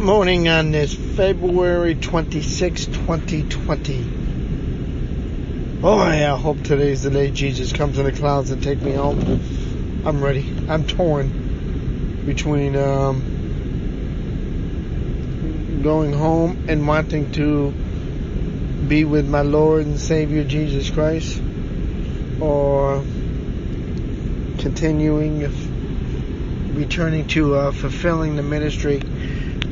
morning on this February 26, 2020. Oh yeah, I hope today's the day Jesus comes in the clouds and take me home. I'm ready. I'm torn between um, going home and wanting to be with my Lord and Savior Jesus Christ or continuing returning to uh, fulfilling the ministry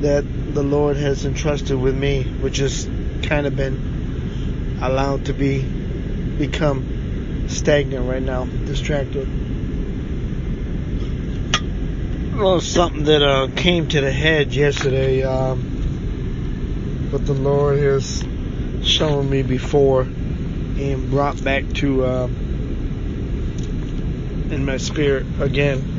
that the Lord has entrusted with me, which has kind of been allowed to be become stagnant right now, distracted. Well, something that uh, came to the head yesterday, um, but the Lord has shown me before and brought back to uh, in my spirit again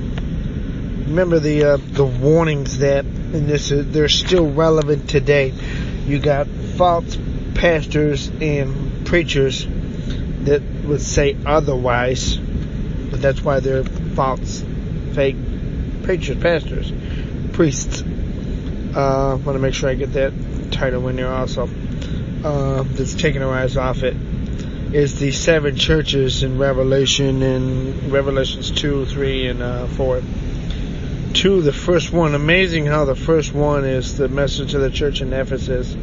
remember the uh, the warnings that and this is, they're still relevant today. You got false pastors and preachers that would say otherwise, but that's why they're false, fake preachers, pastors, priests. Uh, want to make sure I get that title in there also. Uh, that's taking our eyes off it is the seven churches in Revelation in Revelations 2, 3, and uh, 4 to the first one. Amazing how the first one is the message to the church in Ephesus.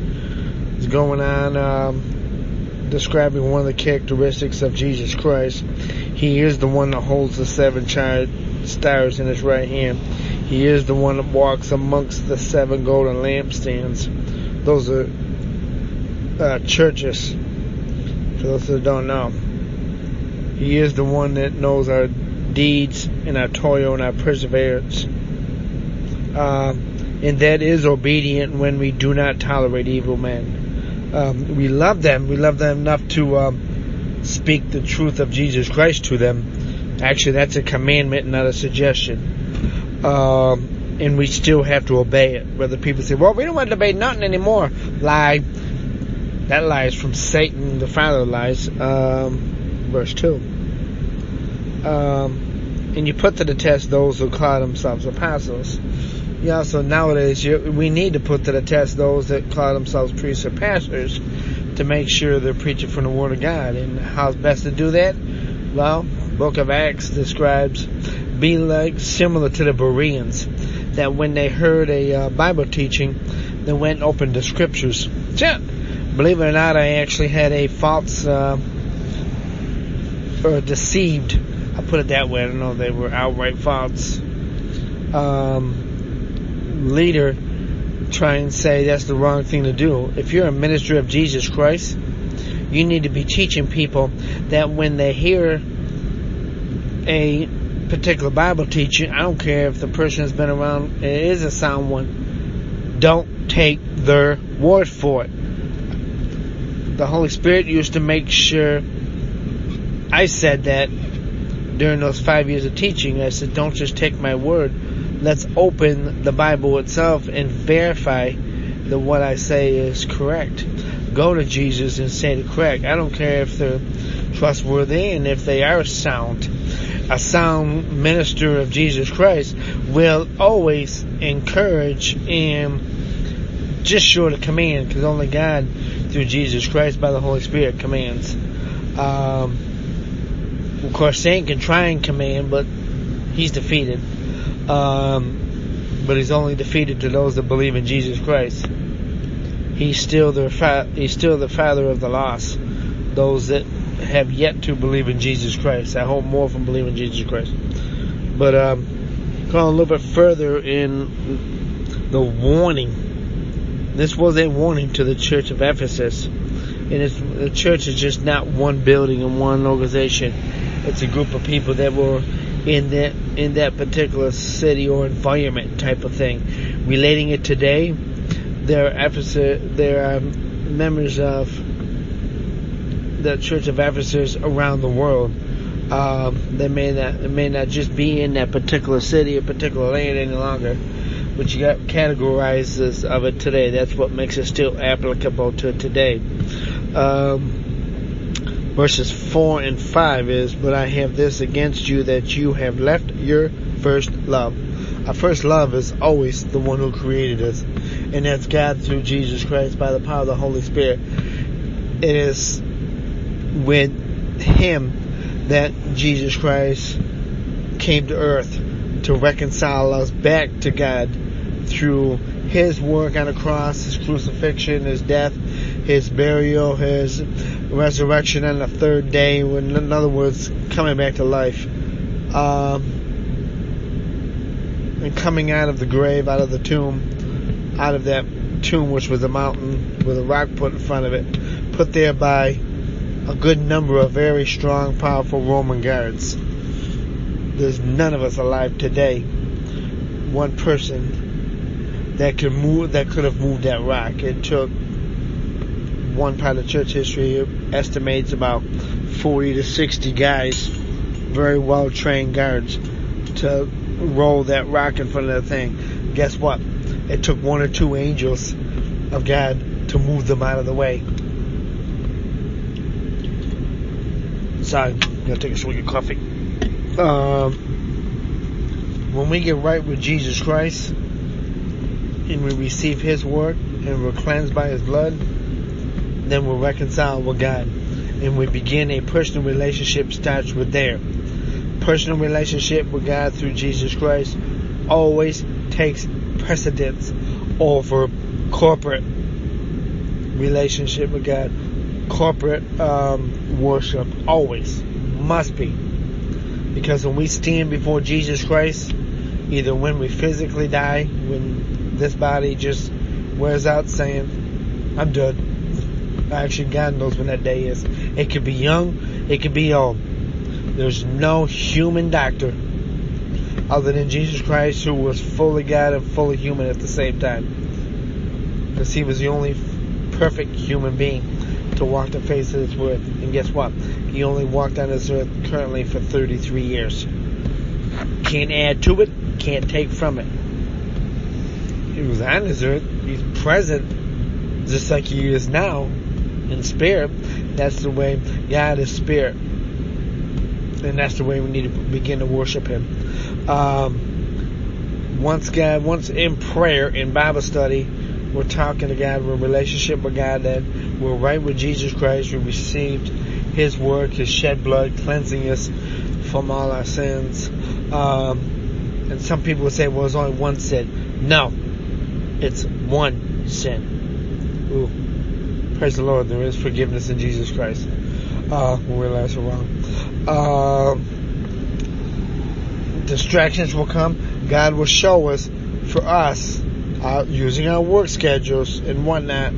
It's going on um, describing one of the characteristics of Jesus Christ. He is the one that holds the seven stars in his right hand. He is the one that walks amongst the seven golden lampstands. Those are uh, churches. For those that don't know, He is the one that knows our deeds and our toil and our perseverance uh, and that is obedient when we do not tolerate evil men. Um, we love them. We love them enough to um, speak the truth of Jesus Christ to them. Actually, that's a commandment, not a suggestion. Um, and we still have to obey it. Whether people say, "Well, we don't want to obey nothing anymore," lie. That lie is from Satan, the father of lies. Um, verse two. Um, and you put to the test those who call themselves apostles. Yeah, so nowadays you, we need to put to the test those that call themselves priests or pastors to make sure they're preaching from the Word of God. And how's best to do that? Well, Book of Acts describes be like similar to the Bereans, that when they heard a uh, Bible teaching, they went and opened the Scriptures. Yeah. Believe it or not, I actually had a false uh, or deceived. I put it that way. I don't know. They were outright false. Um, leader try and say that's the wrong thing to do. If you're a minister of Jesus Christ, you need to be teaching people that when they hear a particular Bible teaching, I don't care if the person has been around, it is a sound one, don't take their word for it. The Holy Spirit used to make sure I said that during those five years of teaching. I said, don't just take my word let's open the Bible itself and verify that what I say is correct. Go to Jesus and say the correct. I don't care if they're trustworthy and if they are sound. A sound minister of Jesus Christ will always encourage and just short of command because only God through Jesus Christ by the Holy Spirit commands. Um, of course, Satan can try and command, but he's defeated. Um, but he's only defeated to those that believe in Jesus Christ. He's still the fa- he's still the father of the lost. Those that have yet to believe in Jesus Christ. I hope more from believing in Jesus Christ. But um, going a little bit further in the warning. This was a warning to the church of Ephesus. And the church is just not one building and one organization. It's a group of people that were in that in that particular city or environment type of thing. Relating it today, there are Ephesus, there are members of the Church of Ephesus around the world. Um, they may not they may not just be in that particular city or particular land any longer, but you got categorizes of it today. That's what makes it still applicable to today. Um, verses 4 and 5 is, But I have this against you that you have left your first love. Our first love is always the one who created us, and that's God through Jesus Christ by the power of the Holy Spirit. It is with Him that Jesus Christ came to earth to reconcile us back to God through His work on the cross, His crucifixion, His death, His burial, His resurrection on the third day, in other words, coming back to life. Um, and coming out of the grave, out of the tomb, out of that tomb which was a mountain with a rock put in front of it, put there by a good number of very strong, powerful Roman guards. There's none of us alive today. One person that could move, that could have moved that rock. It took one part of church history estimates about 40 to 60 guys, very well trained guards, to roll that rock in front of the thing. Guess what? It took one or two angels of God to move them out of the way. Sorry, I'm gonna take a swig of coffee. Um, when we get right with Jesus Christ and we receive His word and we're cleansed by His blood, then we're reconciled with God. And we begin a personal relationship starts with there. Personal relationship with God through Jesus Christ always takes precedence over corporate relationship with God. Corporate um, worship always must be. Because when we stand before Jesus Christ, either when we physically die, when this body just wears out saying, I'm done, Actually, God knows when that day is. It could be young, it could be old. There's no human doctor other than Jesus Christ who was fully God and fully human at the same time. Because he was the only perfect human being to walk the face of this earth. And guess what? He only walked on this earth currently for 33 years. Can't add to it, can't take from it. He was on this earth, he's present just like he is now in spirit. That's the way God is spirit. And that's the way we need to begin to worship Him. Um, once God, once in prayer, in Bible study, we're talking to God, we're in relationship with God, that we're right with Jesus Christ, we received His work, His shed blood, cleansing us from all our sins. Um, and some people would say, well, it's only one sin. No, it's one sin. Ooh. Praise the Lord, there is forgiveness in Jesus Christ. Uh, when we realize we're wrong. Uh, distractions will come. God will show us for us uh, using our work schedules and whatnot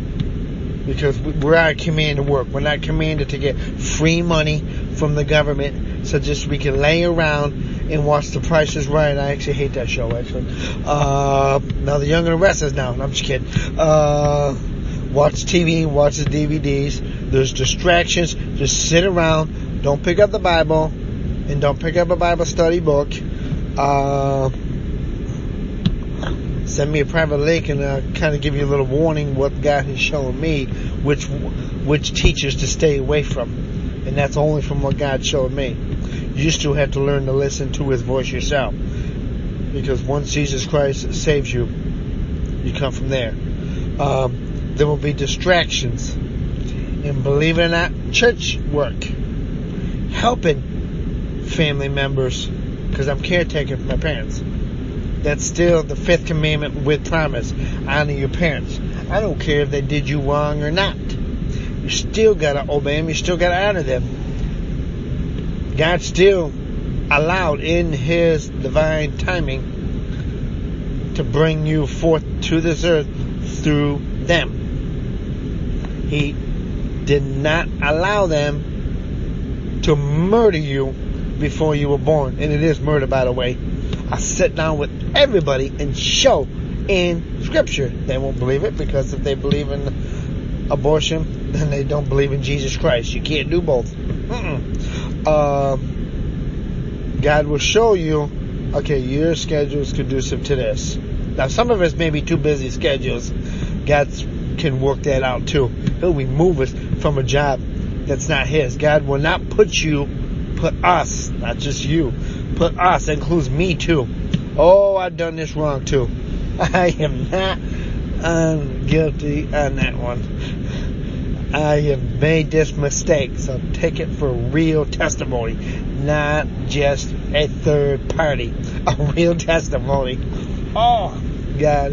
because we're not commanded to work. We're not commanded to get free money from the government so just we can lay around and watch The Price is Right. I actually hate that show, actually. Uh, now the Young and the Restless now. I'm just kidding. Uh, watch TV, watch the DVDs. There's distractions. Just sit around. Don't pick up the Bible, and don't pick up a Bible study book. Uh, send me a private link, and I'll kind of give you a little warning what God has shown me, which which teachers to stay away from, and that's only from what God showed me. You still have to learn to listen to His voice yourself, because once Jesus Christ saves you, you come from there. Um, there will be distractions. And believe it or not, church work, helping family members, because I'm caretaking for my parents. That's still the fifth commandment with promise. Honor your parents. I don't care if they did you wrong or not. You still gotta obey them. You still gotta honor them. God still allowed in His divine timing to bring you forth to this earth through them. He did not allow them to murder you before you were born. And it is murder, by the way. I sit down with everybody and show in scripture. They won't believe it because if they believe in abortion, then they don't believe in Jesus Christ. You can't do both. Uh, God will show you, okay, your schedule is conducive to this. Now, some of us may be too busy schedules. God's can work that out too. He'll remove us from a job that's not His. God will not put you, put us, not just you, put us, includes me too. Oh, I've done this wrong too. I am not um, guilty on that one. I have made this mistake, so take it for real testimony, not just a third party. A real testimony. Oh, God.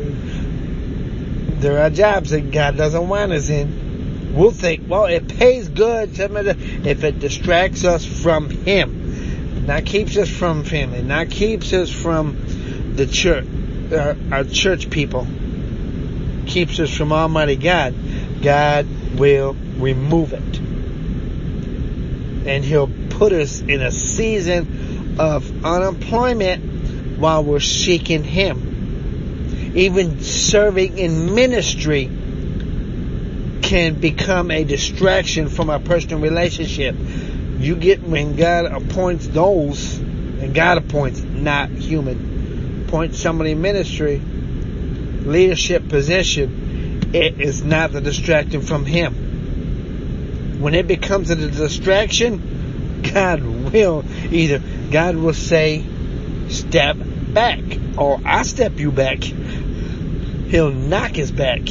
There are jobs that God doesn't want us in. We'll think, well, it pays good if it distracts us from Him, not keeps us from family, not keeps us from the church, our, our church people, keeps us from Almighty God. God will remove it. And He'll put us in a season of unemployment while we're seeking Him even serving in ministry can become a distraction from our personal relationship. You get when God appoints those, and God appoints, not human, appoints somebody in ministry, leadership position, it is not the distraction from Him. When it becomes a distraction, God will either, God will say, step back, or I step you back he'll knock his back.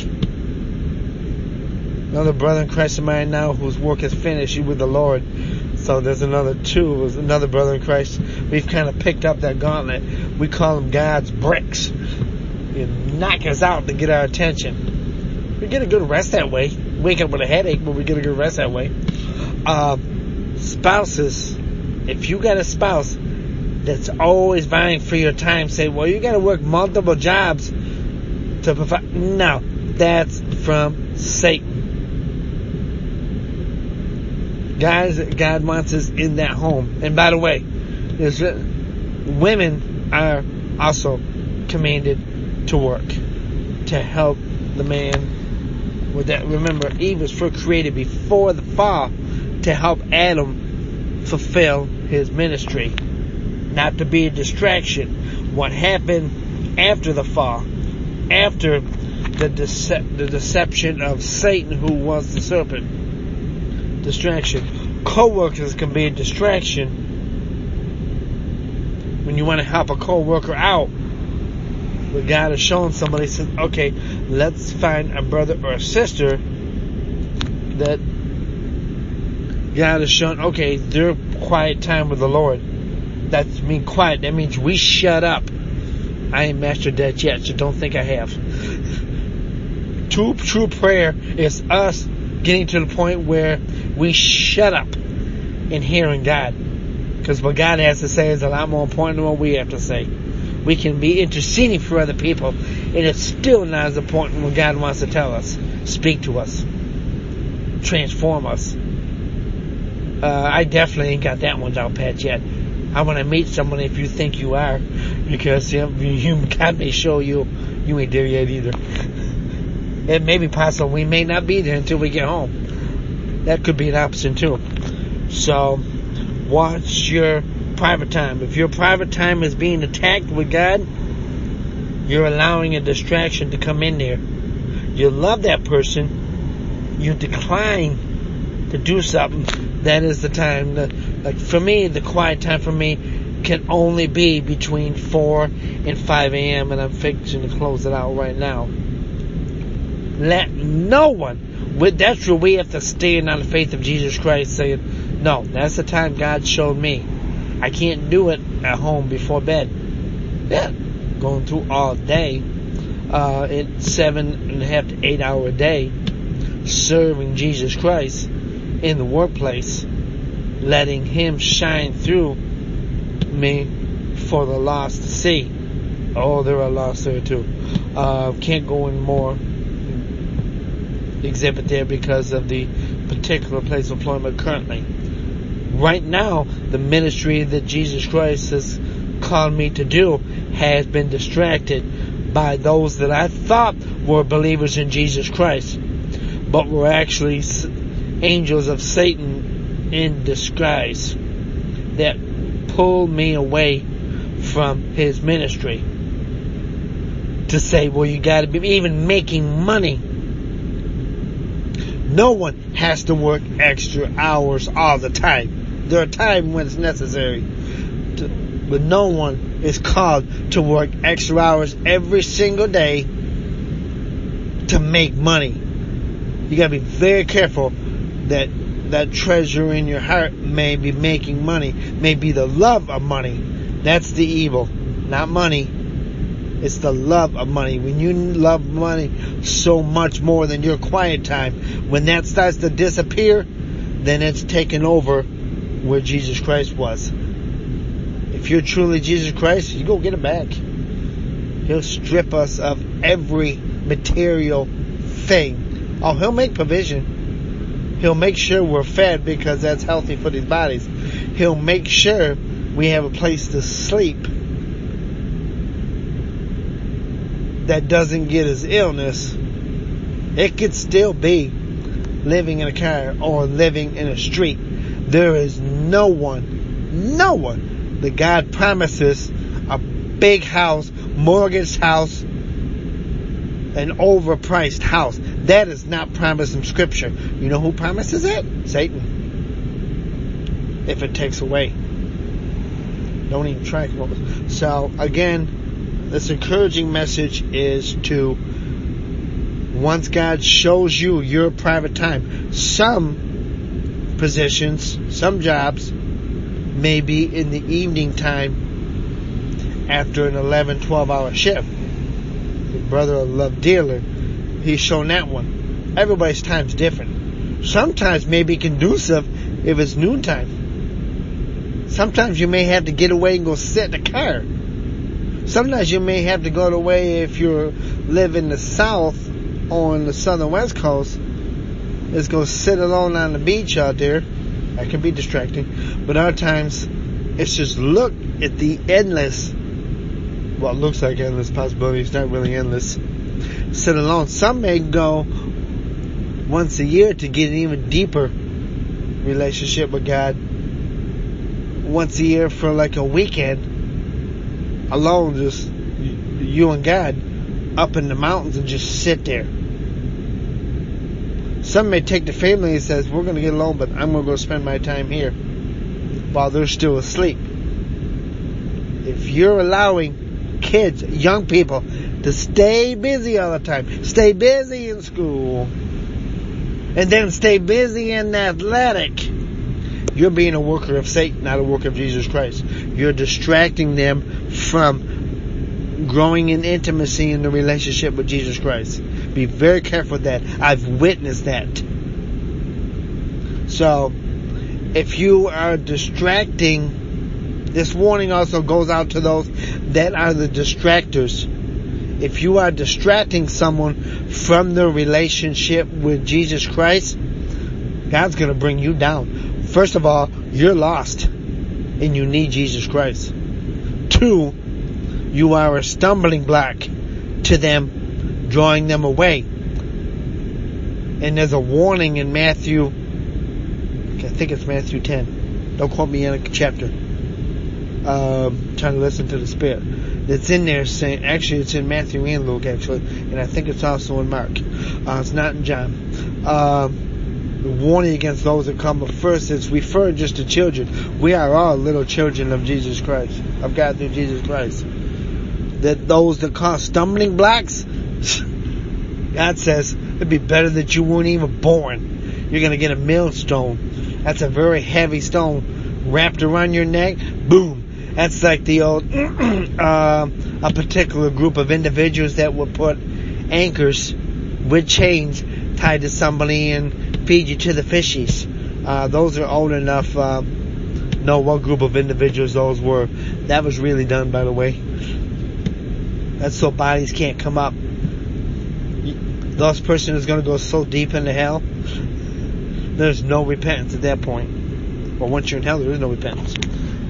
Another brother in Christ of mine now whose work is finished, with the Lord. So there's another two, another brother in Christ. We've kind of picked up that gauntlet. We call them God's bricks. You knock us out to get our attention. We get a good rest that way. Wake up with a headache, but we get a good rest that way. Uh, spouses, if you got a spouse that's always vying for your time, say, well, you got to work multiple jobs No, that's from Satan. Guys, God wants us in that home. And by the way, uh, women are also commanded to work to help the man with that. Remember, Eve was first created before the fall to help Adam fulfill his ministry, not to be a distraction. What happened after the fall? After the, dece- the deception of Satan, who was the serpent. Distraction. Co-workers can be a distraction when you want to help a co-worker out. But God has shown somebody says, okay, let's find a brother or a sister that God has shown, okay, their quiet time with the Lord. That's mean quiet. That means we shut up I ain't mastered that yet, so don't think I have. True, true prayer is us getting to the point where we shut up and hearing God. Because what God has to say is a lot more important than what we have to say. We can be interceding for other people, and it's still not as important what God wants to tell us, speak to us, transform us. Uh, I definitely ain't got that one down pat yet. I want to meet someone if you think you are, because you, you God may show you you ain't there yet either. It may be possible we may not be there until we get home. That could be an option too. So, watch your private time. If your private time is being attacked with God, you're allowing a distraction to come in there. You love that person, you decline to do something. That is the time that like for me, the quiet time for me can only be between 4 and 5 a.m. and I'm fixing to close it out right now. Let no one, with that's where we have to stand on the faith of Jesus Christ saying, no, that's the time God showed me. I can't do it at home before bed. Yeah, going through all day, uh, in seven and a half to eight hour day, serving Jesus Christ in the workplace letting Him shine through me for the lost to see. Oh, there are lost there too. Uh, can't go in more exhibit there because of the particular place of employment currently. Right now, the ministry that Jesus Christ has called me to do has been distracted by those that I thought were believers in Jesus Christ, but were actually angels of Satan in disguise that pulled me away from his ministry to say, well, you got to be even making money. No one has to work extra hours all the time. There are times when it's necessary, to, but no one is called to work extra hours every single day to make money. You gotta be very careful that that treasure in your heart may be making money, may be the love of money. That's the evil, not money. It's the love of money. When you love money so much more than your quiet time, when that starts to disappear, then it's taken over where Jesus Christ was. If you're truly Jesus Christ, you go get it back. He'll strip us of every material thing. Oh, he'll make provision. He'll make sure we're fed because that's healthy for these bodies. He'll make sure we have a place to sleep that doesn't get us illness. It could still be living in a car or living in a street. There is no one, no one that God promises a big house, mortgage house, an overpriced house. That is not promised in scripture. You know who promises it? Satan. If it takes away. Don't even try. So again, this encouraging message is to once God shows you your private time, some positions, some jobs may be in the evening time after an 11, 12 hour shift brother I love dearly, he's shown that one. Everybody's time's different. Sometimes maybe conducive if it's noontime. Sometimes you may have to get away and go sit in the car. Sometimes you may have to go away if you live in the south on the southern west coast. Is go sit alone on the beach out there. That can be distracting. But other times, it's just look at the endless what looks like endless possibilities, not really endless, sit alone. Some may go once a year to get an even deeper relationship with God. Once a year for like a weekend alone, just you and God up in the mountains and just sit there. Some may take the family and says, we're going to get alone, but I'm going to go spend my time here while they're still asleep. If you're allowing kids, young people, to stay busy all the time. Stay busy in school. And then stay busy in athletic. You're being a worker of Satan, not a worker of Jesus Christ. You're distracting them from growing in intimacy in the relationship with Jesus Christ. Be very careful with that. I've witnessed that. So, if you are distracting this warning also goes out to those that are the distractors. If you are distracting someone from their relationship with Jesus Christ, God's going to bring you down. First of all, you're lost and you need Jesus Christ. Two, you are a stumbling block to them, drawing them away. And there's a warning in Matthew, I think it's Matthew 10. Don't quote me in a chapter um, trying to listen to the Spirit. That's in there saying, actually, it's in Matthew and Luke, actually, and I think it's also in Mark. Uh, it's not in John. Um, the warning against those that come, but first it's referred just to children. We are all little children of Jesus Christ, of God through Jesus Christ. That those that cause stumbling blocks, God says it'd be better that you weren't even born. You're gonna get a millstone. That's a very heavy stone wrapped around your neck. Boom that's like the old, uh, a particular group of individuals that would put anchors with chains tied to somebody and feed you to the fishies. Uh, those are old enough, uh, know what group of individuals those were. That was really done, by the way. That's so bodies can't come up. Those person is going to go so deep into hell. There's no repentance at that point. But once you're in hell, there is no repentance.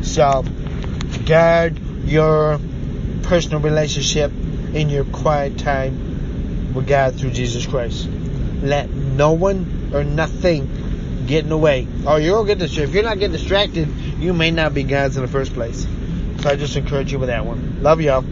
So, guard your personal relationship in your quiet time with God through Jesus Christ. Let no one or nothing get in the way. Or you'll get distracted. If you're not getting distracted, you may not be God's in the first place. So I just encourage you with that one. Love y'all.